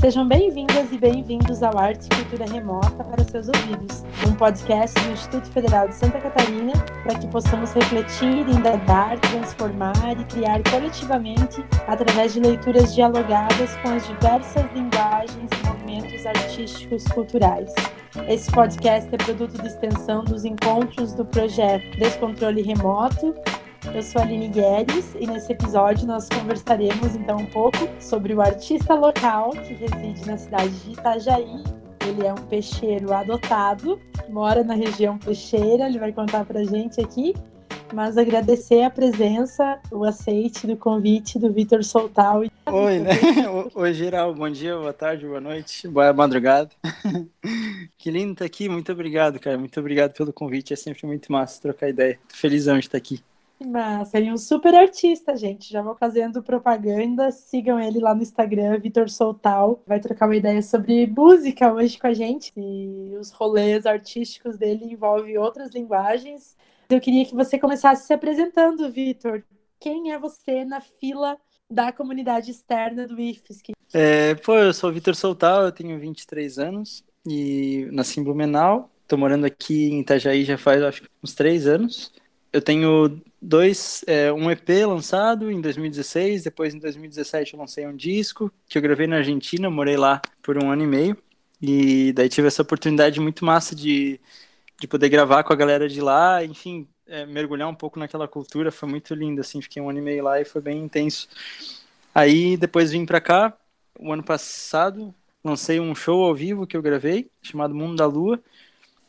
Sejam bem-vindas e bem-vindos ao Arte e Cultura Remota para seus ouvidos, um podcast do Instituto Federal de Santa Catarina para que possamos refletir, indagar, transformar e criar coletivamente através de leituras dialogadas com as diversas linguagens e movimentos artísticos culturais. Esse podcast é produto de extensão dos encontros do projeto Descontrole Remoto, eu sou a Aline Guedes e nesse episódio nós conversaremos então um pouco sobre o artista local que reside na cidade de Itajaí. Ele é um peixeiro adotado, mora na região peixeira, ele vai contar pra gente aqui. Mas agradecer a presença, o aceite do convite do Vitor Soltal. Oi, né? Oi, geral. Bom dia, boa tarde, boa noite, boa madrugada. Que lindo estar aqui. Muito obrigado, cara. Muito obrigado pelo convite. É sempre muito massa trocar ideia. Felizão de estar aqui. Massa, e um super artista, gente. Já vou fazendo propaganda. Sigam ele lá no Instagram, Vitor Soltal. Vai trocar uma ideia sobre música hoje com a gente. E os rolês artísticos dele envolvem outras linguagens. Eu queria que você começasse se apresentando, Vitor. Quem é você na fila da comunidade externa do IFSC? É, pô, eu sou o Vitor Soltal, eu tenho 23 anos e nasci em Blumenau. Tô morando aqui em Itajaí já faz, acho uns três anos eu tenho dois, é, um EP lançado em 2016, depois em 2017 eu lancei um disco que eu gravei na Argentina, morei lá por um ano e meio, e daí tive essa oportunidade muito massa de, de poder gravar com a galera de lá, enfim, é, mergulhar um pouco naquela cultura, foi muito lindo, assim, fiquei um ano e meio lá e foi bem intenso. Aí depois vim pra cá, o ano passado, lancei um show ao vivo que eu gravei, chamado Mundo da Lua,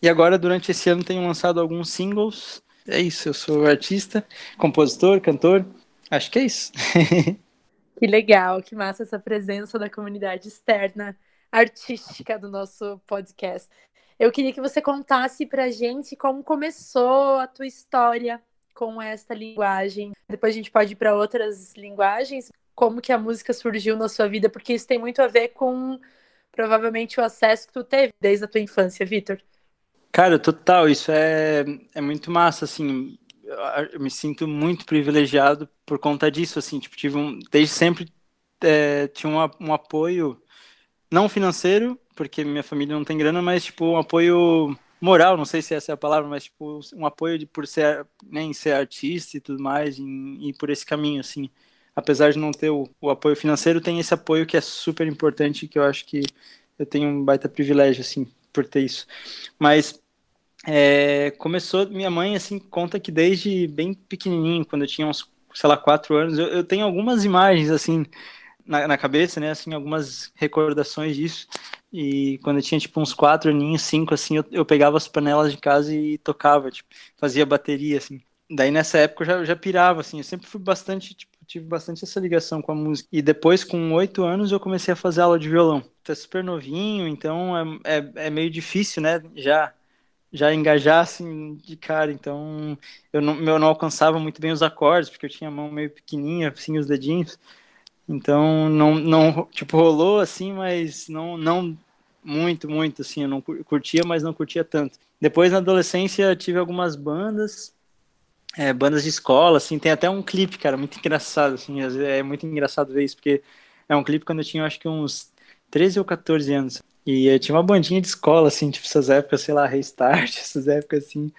e agora durante esse ano tenho lançado alguns singles, é isso, eu sou artista, compositor, cantor. Acho que é isso. que legal, que massa essa presença da comunidade externa artística do nosso podcast. Eu queria que você contasse pra gente como começou a tua história com esta linguagem. Depois a gente pode ir para outras linguagens. Como que a música surgiu na sua vida? Porque isso tem muito a ver com provavelmente o acesso que tu teve desde a tua infância, Vitor. Cara, total, isso é, é muito massa, assim, eu me sinto muito privilegiado por conta disso, assim, tipo, tive um, desde sempre é, tinha um, um apoio, não financeiro, porque minha família não tem grana, mas, tipo, um apoio moral, não sei se essa é a palavra, mas, tipo, um apoio de, por ser, nem né, ser artista e tudo mais, e, e por esse caminho, assim, apesar de não ter o, o apoio financeiro, tem esse apoio que é super importante, que eu acho que eu tenho um baita privilégio, assim, por ter isso. Mas é, começou, minha mãe, assim, conta que desde bem pequenininho, quando eu tinha uns, sei lá, quatro anos, eu, eu tenho algumas imagens, assim, na, na, cabeça, né, assim, algumas recordações disso, e quando eu tinha, tipo, uns quatro aninhos, cinco, assim, eu, eu pegava as panelas de casa e tocava, tipo, fazia bateria, assim. Daí, nessa época, eu já, já pirava, assim, eu sempre fui bastante, tipo, tive bastante essa ligação com a música. E depois, com oito anos, eu comecei a fazer aula de violão. Tá super novinho, então é, é, é meio difícil, né, já já engajar assim de cara, então eu não, eu não alcançava muito bem os acordes, porque eu tinha a mão meio pequenininha, assim, os dedinhos. Então não, não tipo, rolou assim, mas não, não muito, muito assim, eu não curtia, mas não curtia tanto. Depois na adolescência tive algumas bandas, é, bandas de escola, assim, tem até um clipe, cara, muito engraçado, assim, é muito engraçado ver isso, porque é um clipe quando eu tinha, acho que uns 13 ou 14 anos. E eu tinha uma bandinha de escola, assim, tipo, essas épocas, sei lá, Restart, essas épocas, assim.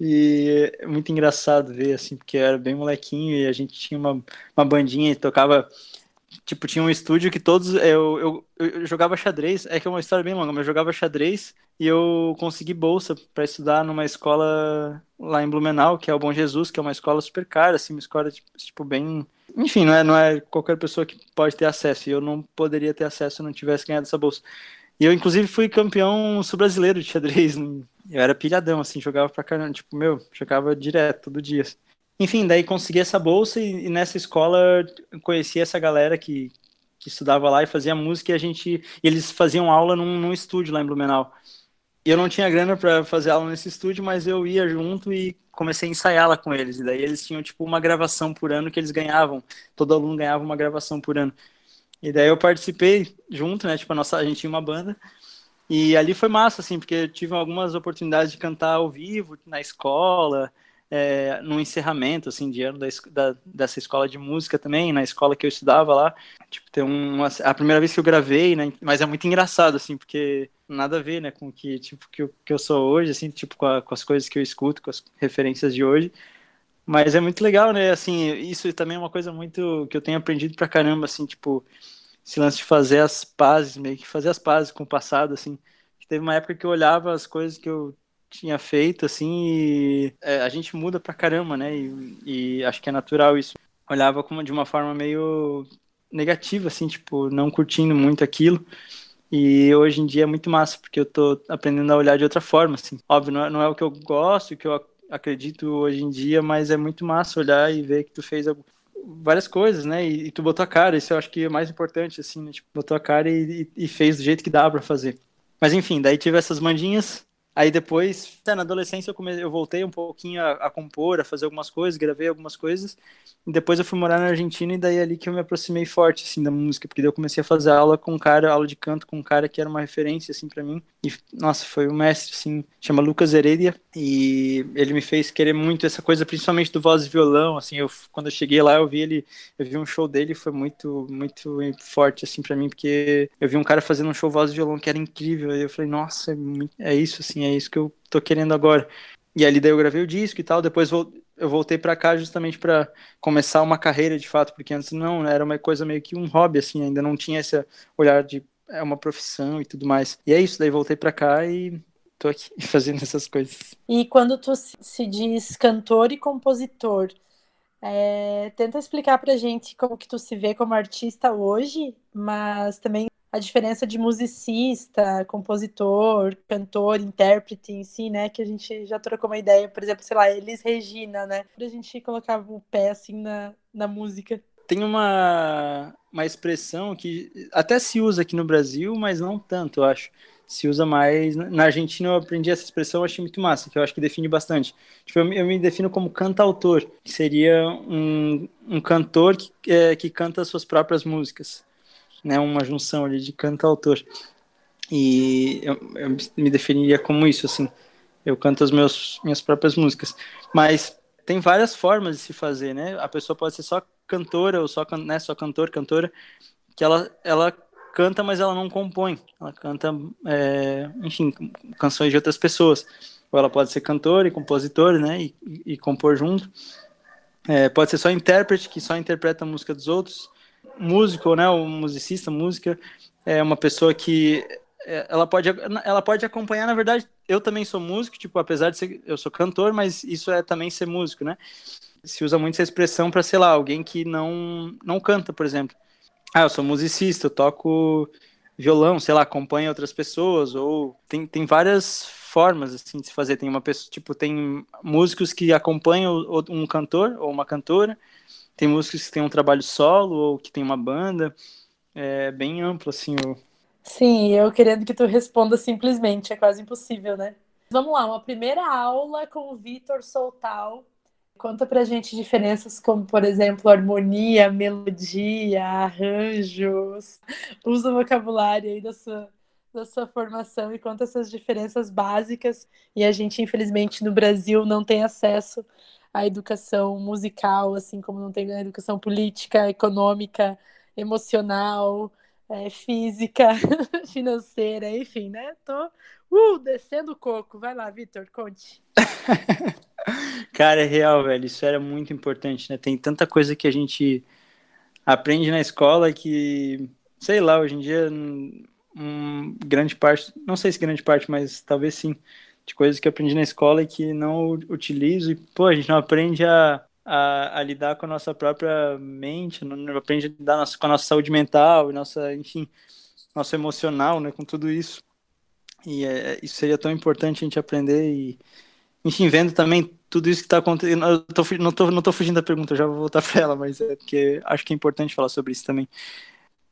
E é muito engraçado ver, assim, porque eu era bem molequinho e a gente tinha uma, uma bandinha e tocava. Tipo, tinha um estúdio que todos. Eu, eu, eu jogava xadrez, é que é uma história bem longa, mas eu jogava xadrez e eu consegui bolsa para estudar numa escola lá em Blumenau, que é o Bom Jesus, que é uma escola super cara, assim, uma escola, tipo, tipo bem. Enfim, não é, não é qualquer pessoa que pode ter acesso, e eu não poderia ter acesso se eu não tivesse ganhado essa bolsa. E eu, inclusive, fui campeão sul-brasileiro de xadrez. Eu era pilhadão, assim, jogava pra caramba. Tipo, meu, jogava direto, todo dia. Enfim, daí consegui essa bolsa e, e nessa escola conheci essa galera que, que estudava lá e fazia música e a gente... E eles faziam aula num, num estúdio lá em Blumenau. E eu não tinha grana para fazer aula nesse estúdio, mas eu ia junto e comecei a ensaiar lá com eles. E daí eles tinham, tipo, uma gravação por ano que eles ganhavam. Todo aluno ganhava uma gravação por ano. E daí eu participei junto, né? Tipo, a nossa, a gente tinha uma banda. E ali foi massa, assim, porque eu tive algumas oportunidades de cantar ao vivo na escola. é, no encerramento, assim, de ano da, da, dessa escola de música também, na escola que eu estudava lá, tipo, ter uma, a primeira vez que eu gravei, né, mas é muito engraçado, assim, porque nada a ver, né, com que, tipo, que eu, que eu sou hoje, assim, tipo, com, a, com as coisas que eu escuto, com as referências de hoje, mas é muito legal, né, assim, isso também é uma coisa muito, que eu tenho aprendido pra caramba, assim, tipo, esse lance de fazer as pazes, meio que fazer as pazes com o passado, assim, teve uma época que eu olhava as coisas que eu tinha feito, assim, e é, a gente muda pra caramba, né? E, e, acho que é natural isso. Olhava como de uma forma meio negativa, assim, tipo, não curtindo muito aquilo. E hoje em dia é muito massa, porque eu tô aprendendo a olhar de outra forma, assim. Óbvio, não é, não é o que eu gosto, o que eu acredito hoje em dia, mas é muito massa olhar e ver que tu fez várias coisas, né? E, e, tu botou a cara, isso eu acho que é mais importante, assim, né? Tipo, botou a cara e, e, fez do jeito que dá para fazer. Mas enfim, daí tive essas mandinhas, Aí depois, na adolescência, eu, comecei, eu voltei um pouquinho a, a, compor, a fazer algumas coisas, gravei algumas coisas. E depois eu fui morar na Argentina e daí é ali que eu me aproximei forte, assim, da música. Porque daí eu comecei a fazer aula com um cara, aula de canto com um cara que era uma referência, assim, para mim. E, nossa, foi um mestre, assim, chama Lucas Heredia. E ele me fez querer muito essa coisa, principalmente do voz e violão, assim. Eu, quando eu cheguei lá, eu vi ele, eu vi um show dele, foi muito, muito forte, assim, para mim. Porque eu vi um cara fazendo um show voz e violão que era incrível. E eu falei, nossa, é, é isso, assim, é isso que eu tô querendo agora. E ali daí eu gravei o disco e tal, depois eu voltei para cá justamente para começar uma carreira de fato, porque antes não, era uma coisa meio que um hobby assim, ainda não tinha esse olhar de é uma profissão e tudo mais. E é isso, daí voltei para cá e tô aqui fazendo essas coisas. E quando tu se diz cantor e compositor, é, tenta explicar pra gente como que tu se vê como artista hoje, mas também a diferença de musicista, compositor, cantor, intérprete em si, né? Que a gente já trocou uma ideia, por exemplo, sei lá, Elis Regina, né? A gente colocava o pé assim na, na música. Tem uma, uma expressão que até se usa aqui no Brasil, mas não tanto, eu acho. Se usa mais. Na Argentina eu aprendi essa expressão, achei muito massa, que eu acho que define bastante. Tipo, eu, eu me defino como cantautor, que seria um, um cantor que, é, que canta suas próprias músicas né, uma junção ali de cantautor. E eu, eu, me definiria como isso, assim. Eu canto as meus, minhas próprias músicas. Mas tem várias formas de se fazer, né? A pessoa pode ser só cantora ou só, né, só cantor, cantora, que ela, ela canta, mas ela não compõe. Ela canta, é, enfim, canções de outras pessoas. Ou ela pode ser cantora e compositor, né? E, e, e compor junto. É, pode ser só intérprete, que só interpreta a música dos outros músico, né, o musicista, música, é uma pessoa que é, ela pode, ela pode acompanhar, na verdade, eu também sou músico, tipo, apesar de ser, eu sou cantor, mas isso é também ser músico, né? Se usa muito essa expressão para, sei lá, alguém que não, não canta, por exemplo. Ah, eu sou musicista, eu toco violão, sei lá, acompanha outras pessoas, ou tem, tem várias formas, assim, de se fazer. Tem uma pessoa, tipo, tem músicos que acompanham um cantor ou uma cantora, tem músicos que têm um trabalho solo ou que tem uma banda. É bem amplo, assim. O... Sim, eu querendo que tu responda simplesmente, é quase impossível, né? Vamos lá, uma primeira aula com o Vitor Soltal. Conta pra gente diferenças como, por exemplo, harmonia, melodia, arranjos. Usa o vocabulário aí da sua, da sua formação e conta essas diferenças básicas. E a gente, infelizmente, no Brasil não tem acesso a educação musical, assim como não tem a educação política, econômica, emocional, é, física, financeira, enfim, né? Tô uh, descendo o coco. Vai lá, Vitor, conte. Cara, é real, velho. Isso era muito importante, né? Tem tanta coisa que a gente aprende na escola que, sei lá, hoje em dia, um, grande parte, não sei se grande parte, mas talvez sim, de coisas que eu aprendi na escola e que não utilizo. E, pô, a gente não aprende a, a, a lidar com a nossa própria mente, não, aprende a lidar nossa, com a nossa saúde mental, nossa, enfim, nosso emocional, né, com tudo isso. E é, isso seria tão importante a gente aprender e, enfim, vendo também tudo isso que está acontecendo. Eu tô, não, tô, não tô fugindo da pergunta, já vou voltar para ela, mas é porque acho que é importante falar sobre isso também.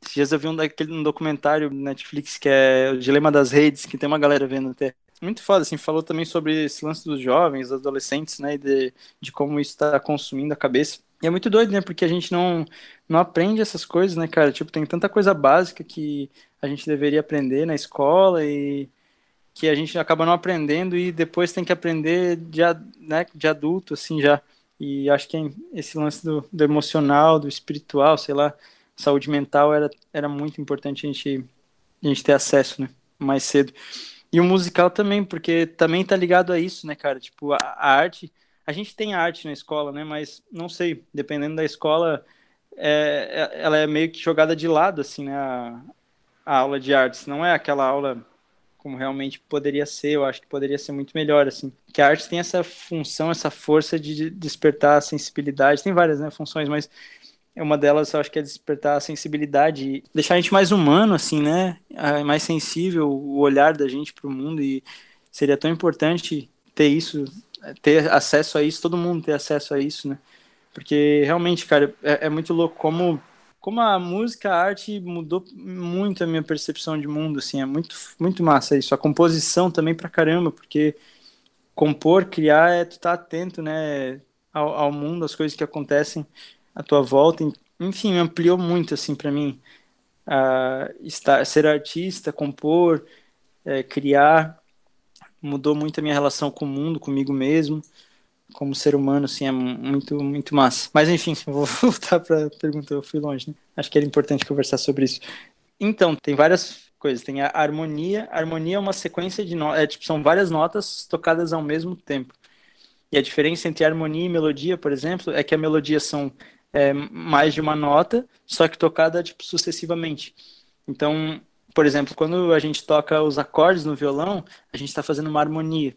Esses dias eu vi um, daquele, um documentário Netflix que é O Dilema das Redes, que tem uma galera vendo até muito foda, assim, falou também sobre esse lance dos jovens, dos adolescentes, né, de, de como isso está consumindo a cabeça. E é muito doido, né, porque a gente não, não aprende essas coisas, né, cara, tipo, tem tanta coisa básica que a gente deveria aprender na escola e, que a gente acaba não aprendendo e depois tem que aprender de, né, de adulto, assim, já. E acho que esse lance do, do emocional, do espiritual, sei lá, saúde mental era, era muito importante a gente, a gente ter acesso, né, mais cedo. E o musical também, porque também tá ligado a isso, né, cara? Tipo, a, a arte, a gente tem arte na escola, né, mas não sei, dependendo da escola, é, é ela é meio que jogada de lado, assim, né, a, a aula de artes. Não é aquela aula como realmente poderia ser, eu acho que poderia ser muito melhor, assim. Que a arte tem essa função, essa força de despertar a sensibilidade, tem várias né, funções, mas uma delas eu acho que é despertar a sensibilidade deixar a gente mais humano, assim, né, mais sensível, o olhar da gente para o mundo e seria tão importante ter isso, ter acesso a isso, todo mundo ter acesso a isso, né, porque realmente, cara, é, é muito louco como como a música, a arte mudou muito a minha percepção de mundo, assim, é muito, muito massa isso. A composição também pra caramba, porque compor, criar é tu tá atento, né, ao, ao mundo, às coisas que acontecem à tua volta. Enfim, ampliou muito, assim, para mim, a estar, ser artista, compor, é, criar, mudou muito a minha relação com o mundo, comigo mesmo como ser humano, assim, é muito, muito massa. Mas enfim, vou voltar para a pergunta, eu fui longe, né? Acho que era importante conversar sobre isso. Então, tem várias coisas. Tem a harmonia. A harmonia é uma sequência de notas, é, tipo, são várias notas tocadas ao mesmo tempo. E a diferença entre harmonia e melodia, por exemplo, é que a melodia são é, mais de uma nota, só que tocada tipo, sucessivamente. Então, por exemplo, quando a gente toca os acordes no violão, a gente está fazendo uma harmonia.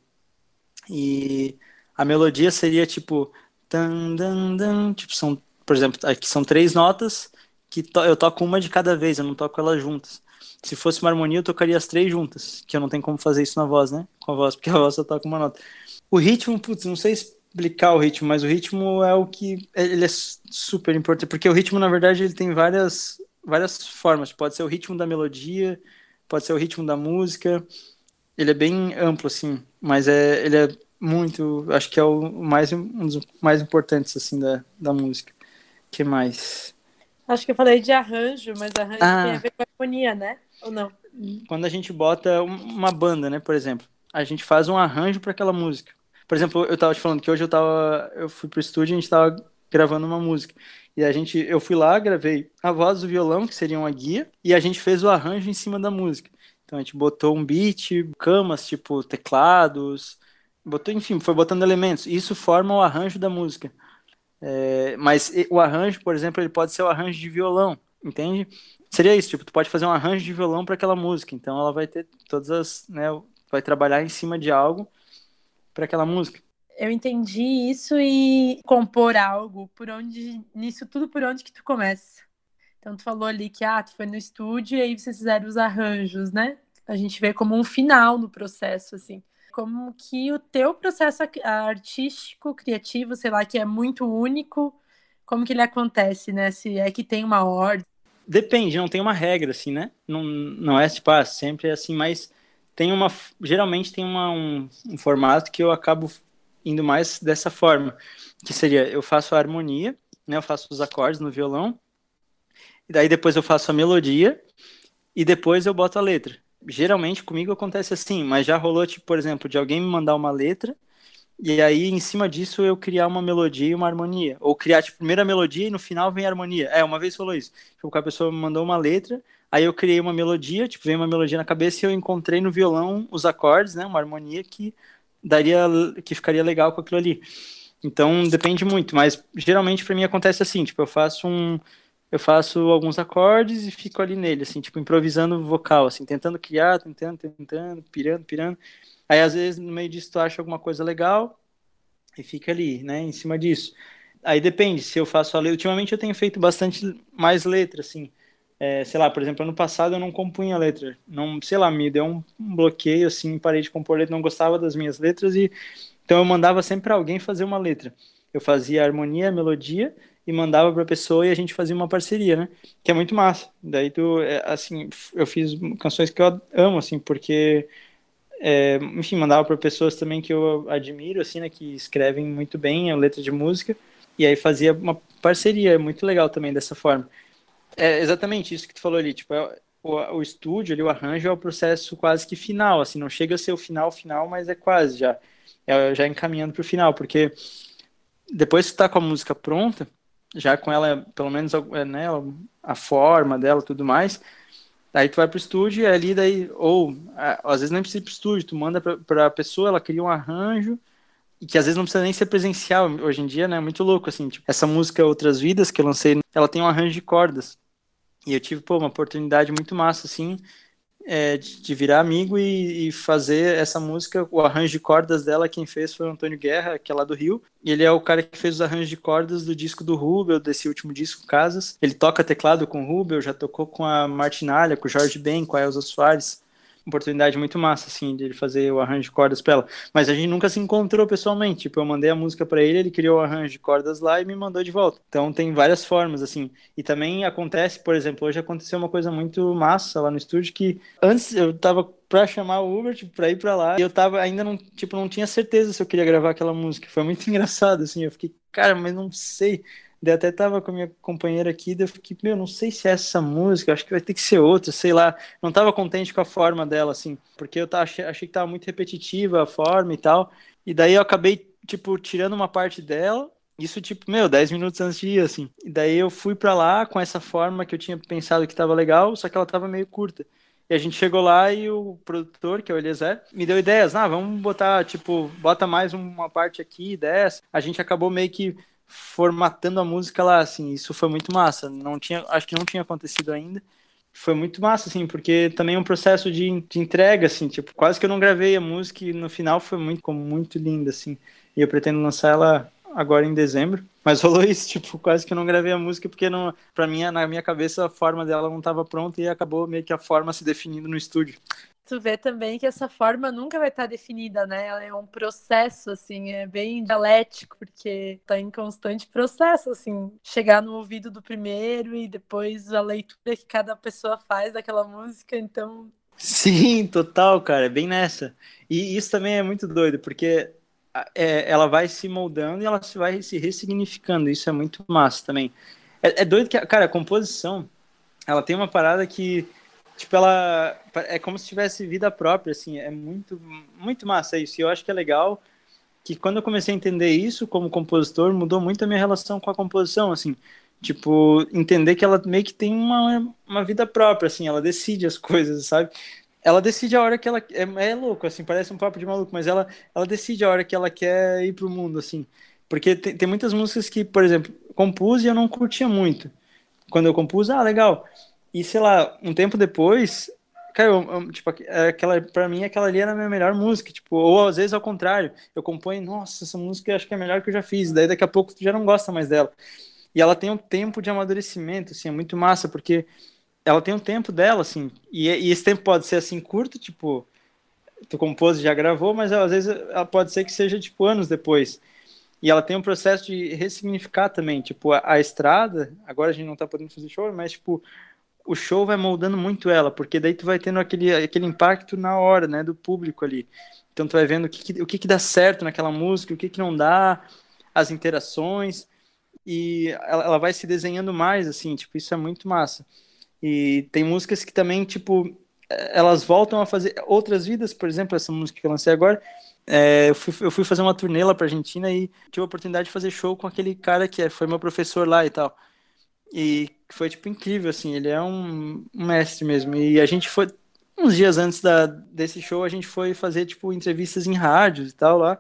E a melodia seria tipo. Dan, dan, dan, tipo, são, por exemplo, aqui são três notas que to eu toco uma de cada vez, eu não toco elas juntas. Se fosse uma harmonia, eu tocaria as três juntas, que eu não tenho como fazer isso na voz, né? Com a voz, porque a voz só toca uma nota. O ritmo, putz, não sei explicar o ritmo, mas o ritmo é o que ele é super importante, porque o ritmo, na verdade, ele tem várias várias formas. Pode ser o ritmo da melodia, pode ser o ritmo da música. Ele é bem amplo assim, mas é ele é muito, acho que é o mais um dos mais importantes assim da, da música. Que mais? Acho que eu falei de arranjo, mas arranjo ah. tem a ver com harmonia, né? Ou não? Quando a gente bota uma banda, né, por exemplo, a gente faz um arranjo para aquela música. Por exemplo, eu tava te falando que hoje eu tava, eu fui pro estúdio e a gente tava gravando uma música. E a gente, eu fui lá, gravei a voz do violão, que seria uma guia, e a gente fez o arranjo em cima da música. Então a gente botou um beat, camas, tipo teclados, botou, enfim, foi botando elementos. Isso forma o arranjo da música. É, mas o arranjo, por exemplo, ele pode ser o arranjo de violão, entende? Seria isso, tipo, tu pode fazer um arranjo de violão para aquela música, então ela vai ter todas as, né, vai trabalhar em cima de algo para aquela música. Eu entendi isso e compor algo, por onde, nisso tudo por onde que tu começa. Então tu falou ali que, ah, tu foi no estúdio e aí vocês fizeram os arranjos, né? A gente vê como um final no processo, assim como que o teu processo artístico, criativo, sei lá, que é muito único, como que ele acontece, né? Se é que tem uma ordem. Depende, não tem uma regra, assim, né? Não, não é tipo, ah, sempre é assim, mas tem uma. Geralmente tem uma, um, um formato que eu acabo indo mais dessa forma. Que seria, eu faço a harmonia, né? Eu faço os acordes no violão, e daí depois eu faço a melodia, e depois eu boto a letra geralmente comigo acontece assim, mas já rolou, tipo, por exemplo, de alguém me mandar uma letra e aí em cima disso eu criar uma melodia e uma harmonia. Ou criar, tipo, primeiro a melodia e no final vem a harmonia. É, uma vez rolou isso. Tipo, a pessoa me mandou uma letra, aí eu criei uma melodia, tipo, veio uma melodia na cabeça e eu encontrei no violão os acordes, né, uma harmonia que daria, que ficaria legal com aquilo ali. Então depende muito, mas geralmente para mim acontece assim, tipo, eu faço um eu faço alguns acordes e fico ali nele, assim, tipo, improvisando vocal, assim, tentando criar, tentando, tentando, pirando, pirando. Aí, às vezes, no meio disso, tu acha alguma coisa legal e fica ali, né, em cima disso. Aí depende, se eu faço a letra. Ultimamente eu tenho feito bastante mais letra, assim. É, sei lá, por exemplo, ano passado eu não compunha letra. Não, sei lá, me deu um, um bloqueio, assim, parei de compor letra, não gostava das minhas letras e. Então eu mandava sempre para alguém fazer uma letra. Eu fazia a harmonia, a melodia e mandava para pessoa e a gente fazia uma parceria, né? Que é muito massa. Daí tu, é, assim, eu fiz canções que eu amo, assim, porque, é, enfim, mandava para pessoas também que eu admiro, assim, né? Que escrevem muito bem a letra de música e aí fazia uma parceria, é muito legal também dessa forma. É exatamente isso que tu falou ali, tipo, é, o, o estúdio, ali, o arranjo é o processo quase que final, assim, não chega a ser o final final, mas é quase já, é, já encaminhando para o final, porque depois que está com a música pronta, já com ela, pelo menos é, né, a forma dela tudo mais, aí tu vai pro estúdio e ali daí, ou às vezes nem precisa ir pro estúdio, tu manda para a pessoa, ela cria um arranjo, e que às vezes não precisa nem ser presencial hoje em dia, né? Muito louco, assim. Tipo, essa música Outras Vidas que eu lancei, ela tem um arranjo de cordas. E eu tive, pô, uma oportunidade muito massa, assim, é, de, de, virar amigo e, e, fazer essa música. O arranjo de cordas dela, quem fez foi o Antônio Guerra, que é lá do Rio. Ele é o cara que fez os arranjos de cordas do disco do Rubel, desse último disco, Casas. Ele toca teclado com o Rubel, já tocou com a Martinalha, com o Jorge Ben, com a Elza Soares oportunidade muito massa, assim, de ele fazer o arranjo de cordas pra ela. Mas a gente nunca se encontrou pessoalmente. Tipo, eu mandei a música para ele, ele criou o arranjo de cordas lá e me mandou de volta. Então tem várias formas, assim. E também acontece, por exemplo, hoje aconteceu uma coisa muito massa lá no estúdio que antes eu tava pra chamar o Uber, tipo, pra ir pra lá. E eu tava, ainda não, tipo, não tinha certeza se eu queria gravar aquela música. Foi muito engraçado, assim. Eu fiquei, cara, mas não sei. Daí até tava com a minha companheira aqui, daí eu fiquei, meu, não sei se é essa música, acho que vai ter que ser outra, sei lá. Não tava contente com a forma dela, assim, porque eu tava, achei, achei que tava muito repetitiva a forma e tal. E daí eu acabei, tipo, tirando uma parte dela, isso, tipo, meu, 10 minutos antes de ir, assim. E daí eu fui para lá com essa forma que eu tinha pensado que tava legal, só que ela tava meio curta. E a gente chegou lá e o produtor, que é o Eliezer, me deu ideias. Ah, vamos botar, tipo, bota mais uma parte aqui dessa. A gente acabou meio que formatando a música lá, assim, isso foi muito massa. Não tinha, acho que não tinha acontecido ainda. Foi muito massa, assim, porque também é um processo de, de entrega, assim, tipo, quase que eu não gravei a música e no final foi muito, muito linda, assim. E eu pretendo lançar ela agora em dezembro. Mas rolou isso, tipo, quase que eu não gravei a música porque não, pra mim, na minha cabeça, a forma dela não estava pronta e acabou meio que a forma se definindo no estúdio tu vê também que essa forma nunca vai estar definida, né? Ela é um processo, assim, é bem dialético, porque tá em constante processo, assim, chegar no ouvido do primeiro e depois a leitura que cada pessoa faz daquela música, então. Sim, total, cara, é bem nessa. E isso também é muito doido, porque é, ela vai se moldando e ela vai se ressignificando, isso é muito massa também. É, é doido que, cara, a composição, ela tem uma parada que tipo, ela é como se tivesse vida própria, assim, é muito, muito massa isso. E eu acho que é legal que quando eu comecei a entender isso como compositor, mudou muito a minha relação com a composição, assim, tipo, entender que ela meio que tem uma, uma vida própria, assim, ela decide as coisas, sabe? Ela decide a hora que ela é, é louco, assim, parece um papo de maluco, mas ela ela decide a hora que ela quer ir pro mundo, assim. Porque tem, tem muitas músicas que, por exemplo, compus e eu não curtia muito. Quando eu compus, ah, legal. E sei lá, um tempo depois, cara, eu, eu, tipo, é aquela, pra mim aquela ali era a minha melhor música, tipo, ou às vezes ao contrário, eu componho, nossa, essa música acho que é a melhor que eu já fiz, daí daqui a pouco tu já não gosta mais dela. E ela tem um tempo de amadurecimento, assim, é muito massa, porque ela tem um tempo dela, assim, e, e esse tempo pode ser assim curto, tipo, tu compôs e já gravou, mas às vezes ela pode ser que seja tipo anos depois. E ela tem um processo de ressignificar também, tipo, a, a estrada, agora a gente não tá podendo fazer show, mas tipo, o show vai moldando muito ela, porque daí tu vai tendo aquele, aquele impacto na hora, né, do público ali. Então tu vai vendo o que, o que, que dá certo naquela música, o que, que não dá, as interações, e ela, ela vai se desenhando mais, assim, tipo, isso é muito massa. E tem músicas que também, tipo, elas voltam a fazer outras vidas, por exemplo, essa música que eu lancei agora, é, eu, fui, eu, fui, fazer uma turnê lá pra Argentina e tive a oportunidade de fazer show com aquele cara que é, foi meu professor lá e tal. E foi, tipo, incrível, assim, ele é um, um mestre mesmo. E a gente foi, uns dias antes da, desse show, a gente foi fazer, tipo, entrevistas em rádios e tal lá.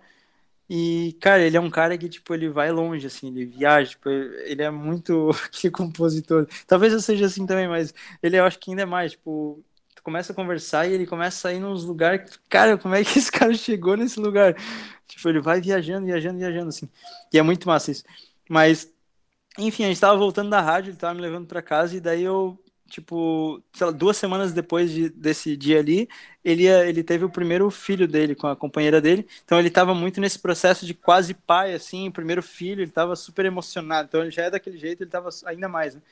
E, cara, ele é um cara que, tipo, ele vai longe, assim, ele viaja, tipo, ele é muito que compositor. Talvez eu seja assim também, mas ele eu acho que ainda é mais, tipo, tu começa a conversar e ele começa a ir nos lugares, cara, como é que esse cara chegou nesse lugar? Tipo, ele vai viajando, viajando, viajando, assim. E é muito massa isso. Mas enfim, a gente tava voltando da rádio, ele tava me levando para casa, e daí eu, tipo, lá, duas semanas depois de, desse dia ali, ele, ele teve o primeiro filho dele com a companheira dele. Então ele tava muito nesse processo de quase pai, assim, primeiro filho, ele tava super emocionado. Então ele já é daquele jeito, ele tava ainda mais, né?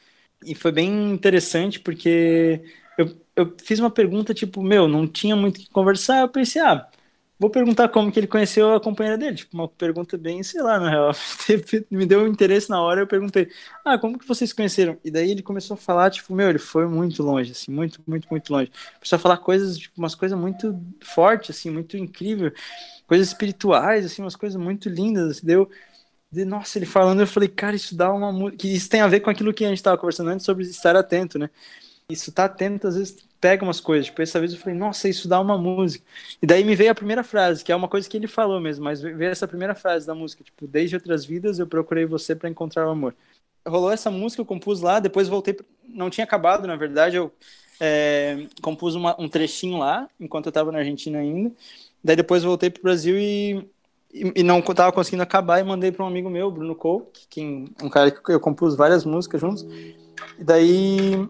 E foi bem interessante porque eu, eu fiz uma pergunta, tipo, meu, não tinha muito o que conversar. Eu pensei, ah, vou perguntar como que ele conheceu a companheira dele. Tipo, uma pergunta bem, sei lá, na real. Me deu um interesse na hora, eu perguntei, ah, como que vocês conheceram? E daí ele começou a falar, tipo, meu, ele foi muito longe, assim, muito, muito, muito longe. Começou a falar coisas, tipo, umas coisas muito fortes, assim, muito incrível. Coisas espirituais, assim, umas coisas muito lindas. Assim, deu... Nossa, ele falando, eu falei, cara, isso dá uma. que Isso tem a ver com aquilo que a gente estava conversando antes sobre estar atento, né? Isso tá atento, às vezes pega umas coisas. Tipo, essa vez eu falei, nossa, isso dá uma música. E daí me veio a primeira frase, que é uma coisa que ele falou mesmo, mas veio essa primeira frase da música, tipo, desde outras vidas eu procurei você para encontrar o amor. Rolou essa música, eu compus lá, depois voltei, não tinha acabado, na verdade, eu é, compus uma, um trechinho lá, enquanto eu estava na Argentina ainda. Daí depois voltei pro Brasil e, e, não estava conseguindo acabar e mandei para um amigo meu, Bruno Cole, que, um cara que eu compus várias músicas juntos. E daí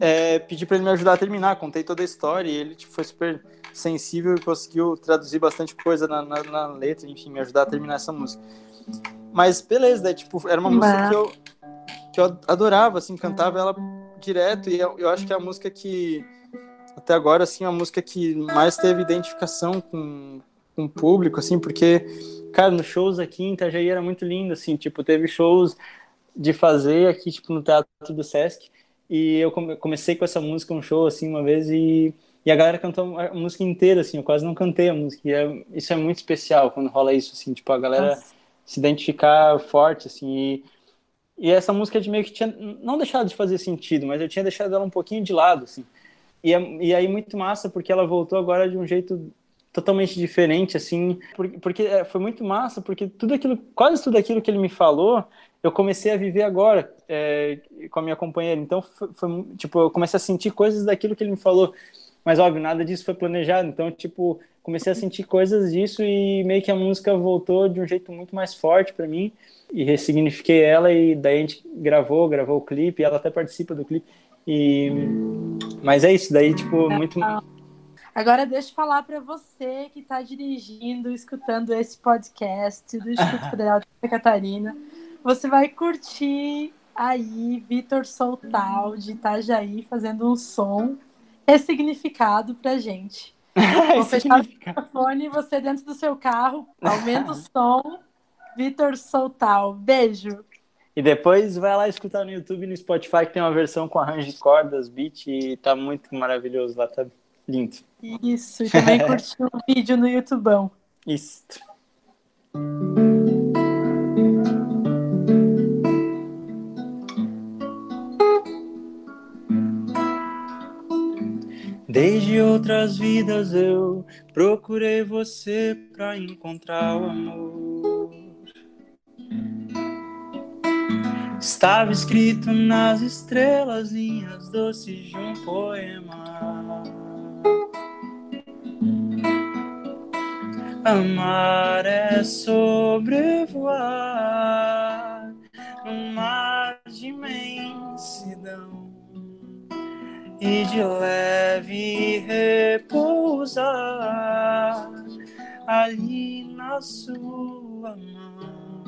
é, pedi para ele me ajudar a terminar, contei toda a história e ele tipo, foi super sensível e conseguiu traduzir bastante coisa na, na, na, letra, enfim, me ajudar a terminar essa música. Mas beleza, daí, tipo, era uma música que eu, que eu adorava, assim, cantava ela direto e eu, eu acho que é a música que, até agora, assim, é a música que mais teve identificação com, com o público, assim, porque, cara, nos shows aqui em Itajaí era muito lindo, assim, tipo, teve shows de fazer aqui, tipo, no Teatro do Sesc, e eu comecei com essa música, um show, assim, uma vez, e, e a galera cantou a música inteira, assim, eu quase não cantei a música. É, isso é muito especial quando rola isso, assim, tipo, a galera Nossa. se identificar forte, assim, e, e essa música de meio que tinha não deixado de fazer sentido, mas eu tinha deixado ela um pouquinho de lado, assim. E, e aí muito massa, porque ela voltou agora de um jeito totalmente diferente, assim, porque, é, foi muito massa, porque tudo aquilo, quase tudo aquilo que ele me falou, eu comecei a viver agora é, com a minha companheira. Então, foi, foi, tipo, eu comecei a sentir coisas daquilo que ele me falou. Mas, óbvio, nada disso foi planejado. Então, tipo, comecei a sentir coisas disso e meio que a música voltou de um jeito muito mais forte para mim. E ressignifiquei ela e daí a gente gravou, gravou o clipe. ela até participa do clipe. E... Mas é isso, daí, tipo, muito... Agora deixa eu falar para você que está dirigindo, escutando esse podcast do Instituto Federal de Santa Catarina. Você vai curtir aí Vitor Soltal de Itajaí fazendo um som ressignificado pra gente. Vou fechar o microfone você dentro do seu carro, aumenta o som. Vitor Soltal, beijo. E depois vai lá escutar no YouTube e no Spotify que tem uma versão com arranjo de cordas, beat e tá muito maravilhoso lá, tá lindo. Isso, e também curtir o vídeo no YouTubão. Isso. Desde outras vidas eu procurei você pra encontrar o amor. Estava escrito nas estrelas linhas doces de um poema. Amar é sobrevoar num mar de imensidão e de leve repousar ali na sua mão.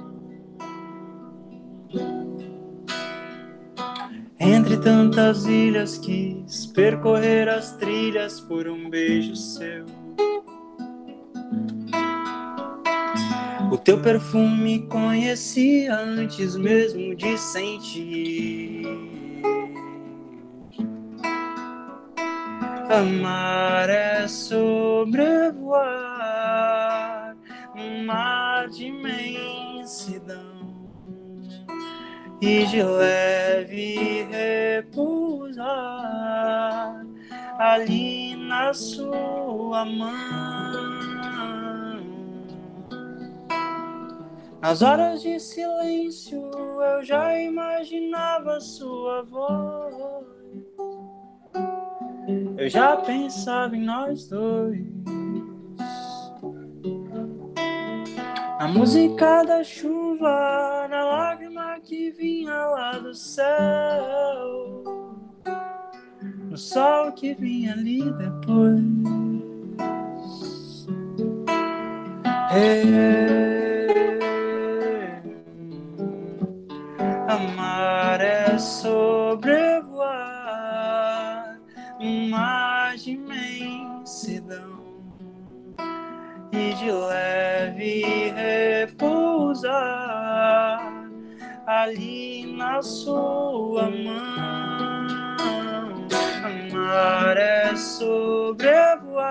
Entre tantas ilhas quis percorrer as trilhas por um beijo seu. Teu perfume conhecia antes mesmo de sentir. Amar é sobrevoar um mar de imensidão e de leve repousar ali na sua mão. Nas horas de silêncio eu já imaginava sua voz eu já pensava em nós dois. A música da chuva, na lágrima que vinha lá do céu, no sol que vinha ali depois. Hey, amar é sobrevoar um mar de imensidão de leve repousar ali na sua mão. Amar é sobrevoar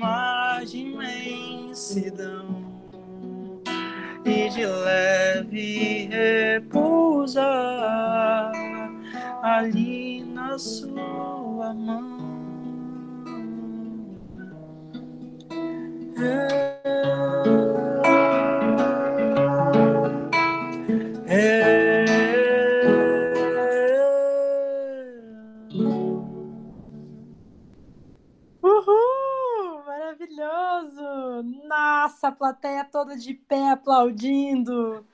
mar de imensidão e de leve repousar ali na sua mão. Uhul! Maravilhoso! Nossa, a plateia toda de pé aplaudindo.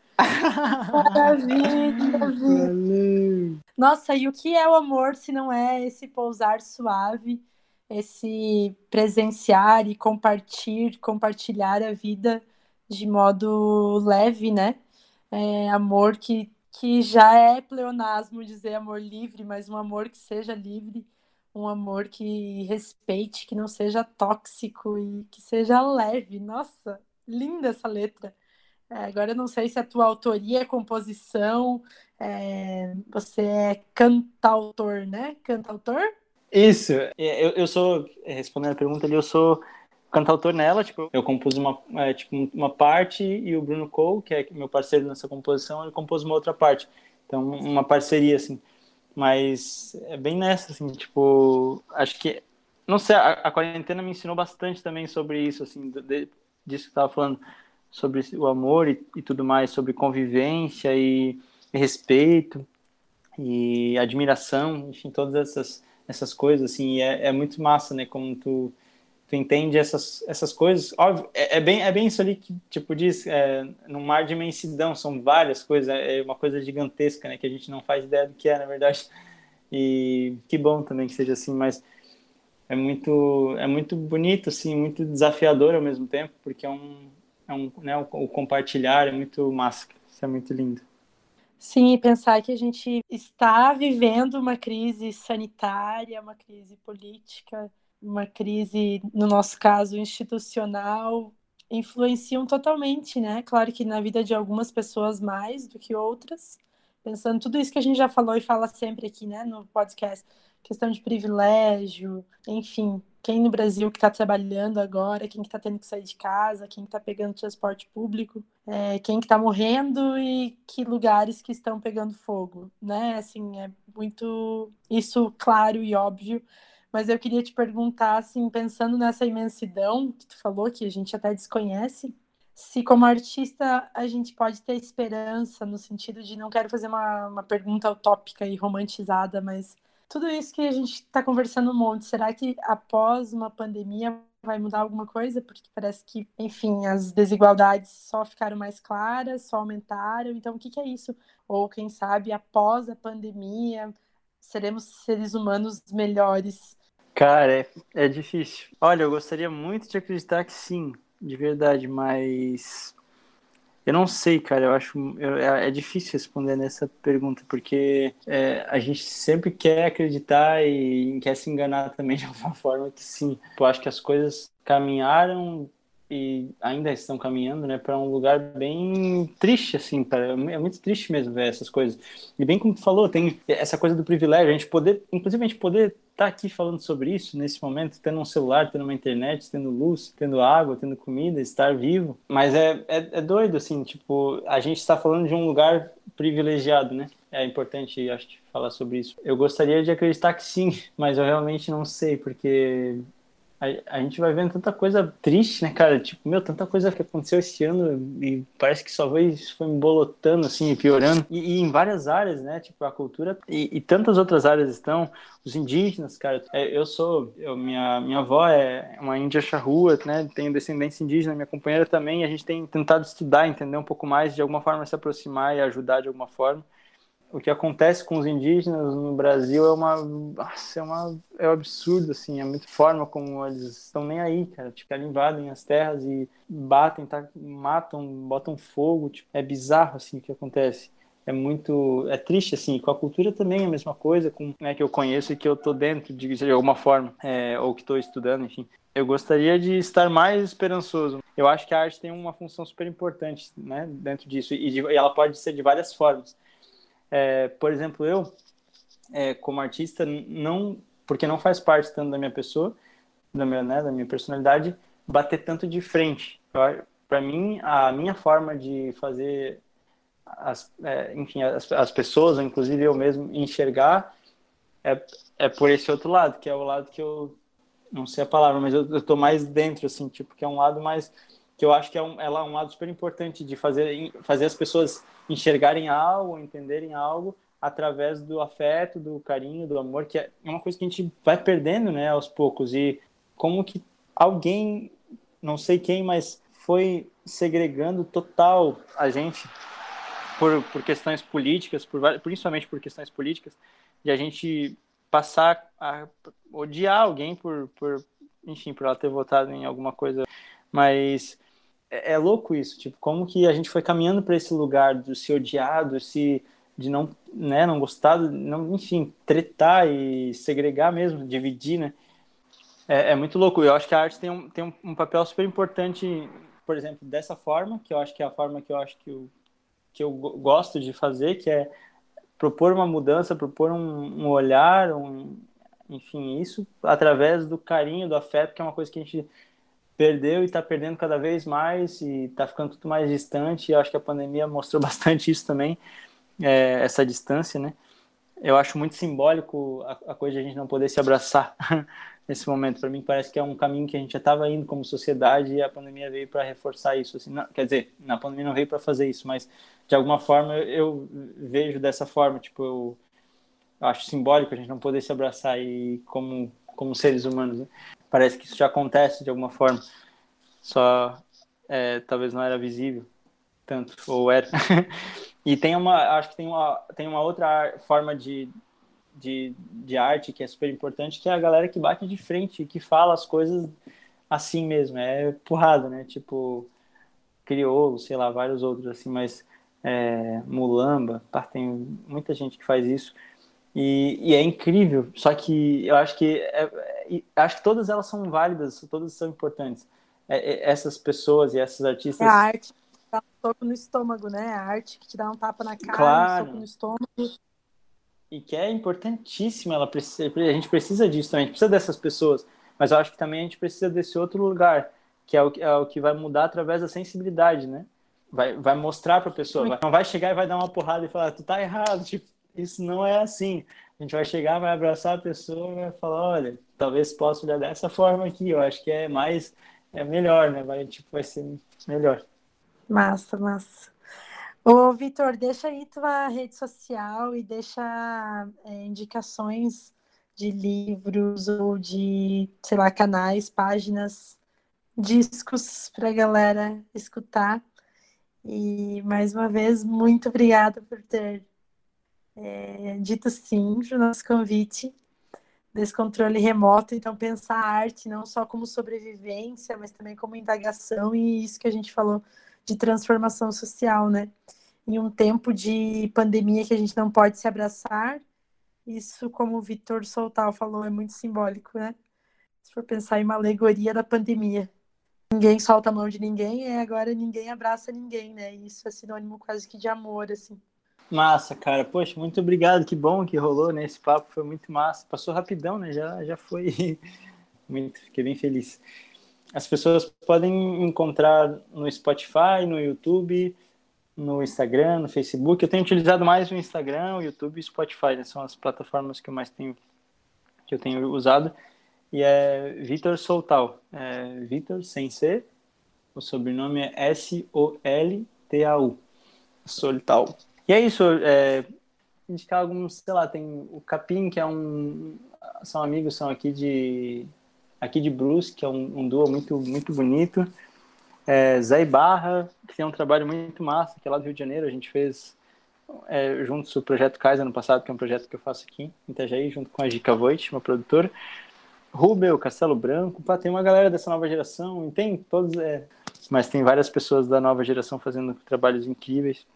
Maravilha! Valeu. Nossa, e o que é o amor se não é esse pousar suave, esse presenciar e compartilhar, compartilhar a vida de modo leve, né? É, amor que, que já é pleonasmo dizer amor livre, mas um amor que seja livre, um amor que respeite, que não seja tóxico e que seja leve. Nossa, linda essa letra. É, agora eu não sei se a tua autoria é composição, é, você é cantautor, né? Cantautor? Isso, eu, eu sou, respondendo a pergunta ali, eu sou cantautor nela, tipo, eu compus uma, é, tipo, uma parte e o Bruno Cole, que é meu parceiro nessa composição, ele compôs uma outra parte. Então, uma parceria, assim. Mas é bem nessa, assim, tipo, acho que, não sei, a, a quarentena me ensinou bastante também sobre isso, assim, de, disso que eu tava falando, sobre o amor e, e tudo mais, sobre convivência e, respeito e admiração, enfim, todas essas essas coisas, assim, é, é muito massa, né, como tu, tu entende essas, essas coisas, óbvio, é, é bem, é bem isso ali que, tipo, diz, é, no mar de imensidão, são várias coisas, é uma coisa gigantesca, né, que a gente não faz ideia do que é, na verdade, e que bom também que seja assim, mas é muito, é muito bonito, assim, muito desafiador ao mesmo tempo, porque é um, é um né, o, o compartilhar é muito massa, isso é muito lindo. Sim, e pensar que a gente está vivendo uma crise sanitária, uma crise política, uma crise, no nosso caso, institucional, influenciam totalmente, né? Claro que na vida de algumas pessoas mais do que outras, pensando tudo isso que a gente já falou e fala sempre aqui, né, no podcast, questão de privilégio, enfim, quem no Brasil que está trabalhando agora, quem que está tendo que sair de casa, quem está pegando transporte público, é, quem que está morrendo e que lugares que estão pegando fogo, né? Assim, é muito isso claro e óbvio. Mas eu queria te perguntar, assim, pensando nessa imensidão que tu falou, que a gente até desconhece, se como artista a gente pode ter esperança no sentido de não quero fazer uma, uma pergunta utópica e romantizada, mas tudo isso que a gente está conversando um monte, será que após uma pandemia vai mudar alguma coisa? Porque parece que, enfim, as desigualdades só ficaram mais claras, só aumentaram. Então, o que, que é isso? Ou, quem sabe, após a pandemia, seremos seres humanos melhores? Cara, é, é difícil. Olha, eu gostaria muito de acreditar que sim, de verdade, mas eu não sei, cara, eu acho eu, é, é, difícil responder nessa pergunta, porque é, a gente sempre quer acreditar e quer se enganar também de alguma forma que sim. Eu acho que as coisas caminharam e ainda estão caminhando, né, para um lugar bem triste, assim, cara. É muito triste mesmo ver essas coisas. E bem como tu falou, tem essa coisa do privilégio, a gente poder, inclusive a gente poder estar tá aqui falando sobre isso nesse momento, tendo um celular, tendo uma internet, tendo luz, tendo água, tendo comida, estar vivo. Mas é, é, é doido, assim, tipo, a gente está falando de um lugar privilegiado, né? É importante, acho, falar sobre isso. Eu gostaria de acreditar que sim, mas eu realmente não sei, porque a, a, gente vai vendo tanta coisa triste, né, cara? Tipo, meu, tanta coisa que aconteceu esse ano e parece que só foi, foi embolotando, assim, piorando. E, e, em várias áreas, né? Tipo, a cultura e, e tantas outras áreas estão. Os indígenas, cara. É, eu sou, eu, minha, minha avó é uma índia charrua, né? Tenho descendência indígena, minha companheira também. A gente tem tentado estudar, entender um pouco mais, de alguma forma se aproximar e ajudar de alguma forma o que acontece com os indígenas no Brasil é uma, é uma é um absurdo assim, é muito forma como eles estão nem aí, cara, tipo, eles invadem as terras e batem, tá, matam, botam fogo, tipo, é bizarro assim o que acontece. é muito é triste assim com a cultura também é a mesma coisa com né, que eu conheço e que eu tô dentro de, de alguma forma é, ou que estou estudando enfim. Eu gostaria de estar mais esperançoso. Eu acho que a arte tem uma função super importante né dentro disso e, de, e ela pode ser de várias formas é, por exemplo eu é, como artista não porque não faz parte tanto da minha pessoa da minha né, da minha personalidade bater tanto de frente. Para mim a minha forma de fazer as, é, enfim, as, as pessoas, inclusive eu mesmo, enxergar é, é por esse outro lado, que é o lado que eu não sei a palavra, mas eu, eu tô mais dentro, assim, tipo, que é um lado mais que eu acho que é um, ela é um lado super importante de fazer fazer as pessoas enxergarem algo, entenderem algo através do afeto, do carinho, do amor, que é uma coisa que a gente vai perdendo, né, aos poucos e como que alguém, não sei quem, mas foi segregando total a gente por, por questões políticas, por, principalmente por questões políticas, de a gente passar a odiar alguém por, por, enfim, por ela ter votado em alguma coisa. Mas é, é louco isso, tipo, como que a gente foi caminhando para esse lugar de se odiado, se de não, né, não gostar, não, enfim, tretar e segregar mesmo, dividir, né? É, é, muito louco. Eu acho que a arte tem um, tem um, um papel super importante, por exemplo, dessa forma, que eu acho que é a forma que eu acho que o que eu gosto de fazer, que é propor uma mudança, propor um, um olhar, um, enfim, isso através do carinho, do afeto, que é uma coisa que a gente perdeu e está perdendo cada vez mais e está ficando tudo mais distante. E eu acho que a pandemia mostrou bastante isso também, é, essa distância, né? Eu acho muito simbólico a, a coisa de a gente não poder se abraçar nesse momento. Para mim, parece que é um caminho que a gente já estava indo como sociedade e a pandemia veio para reforçar isso. Assim, não, quer dizer, na pandemia não veio para fazer isso, mas de alguma forma eu, vejo dessa forma. Tipo, eu, eu, acho simbólico a gente não poder se abraçar e como como seres humanos. Né? Parece que isso já acontece de alguma forma. Só é, talvez não era visível tanto ou era. e tem uma, acho que tem uma tem uma outra forma de de, de arte que é super importante, que é a galera que bate de frente que fala as coisas assim mesmo, é porrada, né? Tipo, crioulo, sei lá, vários outros assim, mas é, mulamba, tem muita gente que faz isso. E, e, é incrível, só que eu acho que é, acho que todas elas são válidas, todas são importantes. É, é essas pessoas e esses artistas. É a arte que dá um soco no estômago, né? A arte que te dá um tapa na cara, claro. um soco no estômago e que é importantíssima, ela precisa, a gente precisa disso também, a gente precisa dessas pessoas, mas eu acho que também a gente precisa desse outro lugar, que é o, é o que vai mudar através da sensibilidade, né? Vai, vai mostrar para a pessoa, vai, não vai chegar e vai dar uma porrada e falar, tu tá errado, tipo, isso não é assim. A gente vai chegar, vai abraçar a pessoa vai falar, olha, talvez possa olhar dessa forma aqui, eu acho que é mais, é melhor, né? Vai, tipo, vai ser melhor. Massa, massa. Ô, Vitor, deixa aí tua rede social e deixa é, indicações de livros ou de, sei lá, canais, páginas, discos para a galera escutar. E mais uma vez, muito obrigada por ter é, dito sim para o nosso convite desse controle remoto. Então, pensar a arte não só como sobrevivência, mas também como indagação e isso que a gente falou de transformação social, né? Em um tempo de pandemia que a gente não pode se abraçar, isso, como o Vitor Soltal falou, é muito simbólico, né? Se for pensar em uma alegoria da pandemia. Ninguém solta a mão de ninguém e agora ninguém abraça ninguém, né? Isso é sinônimo quase que de amor, assim. Massa, cara. Poxa, muito obrigado. Que bom que rolou, né? Esse papo foi muito massa. Passou rapidão, né? Já, já foi. muito, fiquei bem feliz. As pessoas podem encontrar no Spotify, no YouTube, no Instagram, no Facebook. Eu tenho utilizado mais o Instagram, o YouTube e o Spotify, né? São as plataformas que eu mais tenho que eu tenho usado. E é Vitor Soltal. É Vitor sem C. O sobrenome é S-O-L-T-A-U. Soltal. E é isso. É, indicar alguns, sei lá, tem o Capim, que é um. São amigos, são aqui de aqui de Bruce, que é um, um duo muito, muito bonito. É, Zé Barra, que tem um trabalho muito massa, que é lá do Rio de Janeiro, a gente fez é, juntos o Projeto Kaiser ano passado, que é um projeto que eu faço aqui em Itajaí, junto com a Gica Voit, uma produtora. Rubel, Castelo Branco, pá, tem uma galera dessa nova geração, tem todos, é, mas tem várias pessoas da nova geração fazendo trabalhos incríveis.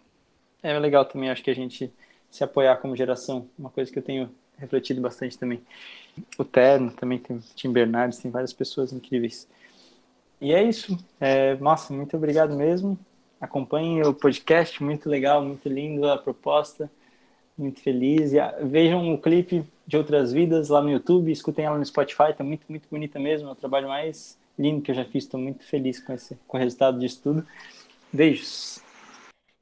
É legal também, acho que a gente se apoiar como geração, uma coisa que eu tenho refletido bastante também. O Terno também tem Tim Bernardes, tem várias pessoas incríveis. E é isso. É, nossa, muito obrigado mesmo. Acompanhem o podcast, muito legal, muito lindo a proposta, muito feliz. E vejam o clipe de outras vidas lá no YouTube, escutem ela no Spotify, tá muito, muito bonita mesmo. É o trabalho mais lindo que eu já fiz, estou muito feliz com, esse, com o resultado disso tudo. Beijos!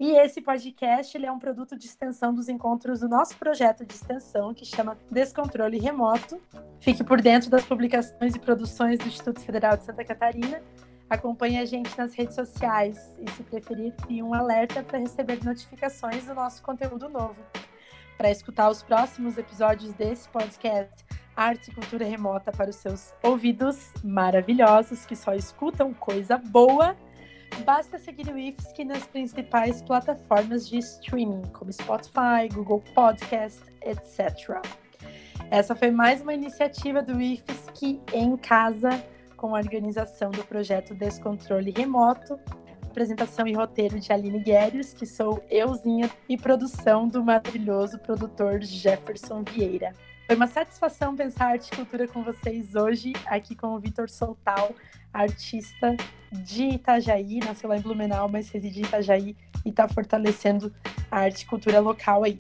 E esse podcast ele é um produto de extensão dos encontros do nosso projeto de extensão, que chama Descontrole Remoto. Fique por dentro das publicações e produções do Instituto Federal de Santa Catarina. Acompanhe a gente nas redes sociais e, se preferir, crie um alerta para receber notificações do nosso conteúdo novo. Para escutar os próximos episódios desse podcast, Arte e Cultura Remota para os seus ouvidos maravilhosos que só escutam coisa boa Basta seguir o IFSC nas principais plataformas de streaming, como Spotify, Google Podcast, etc. Essa foi mais uma iniciativa do IFSC em casa, com a organização do projeto Descontrole Remoto, apresentação e roteiro de Aline Guérios, que sou euzinha, e produção do maravilhoso produtor Jefferson Vieira. Foi uma satisfação pensar arte e cultura com vocês hoje, aqui com o Vitor Soltal, artista de Itajaí, nasceu lá em Blumenau, mas reside em Itajaí e está fortalecendo a arte e cultura local aí.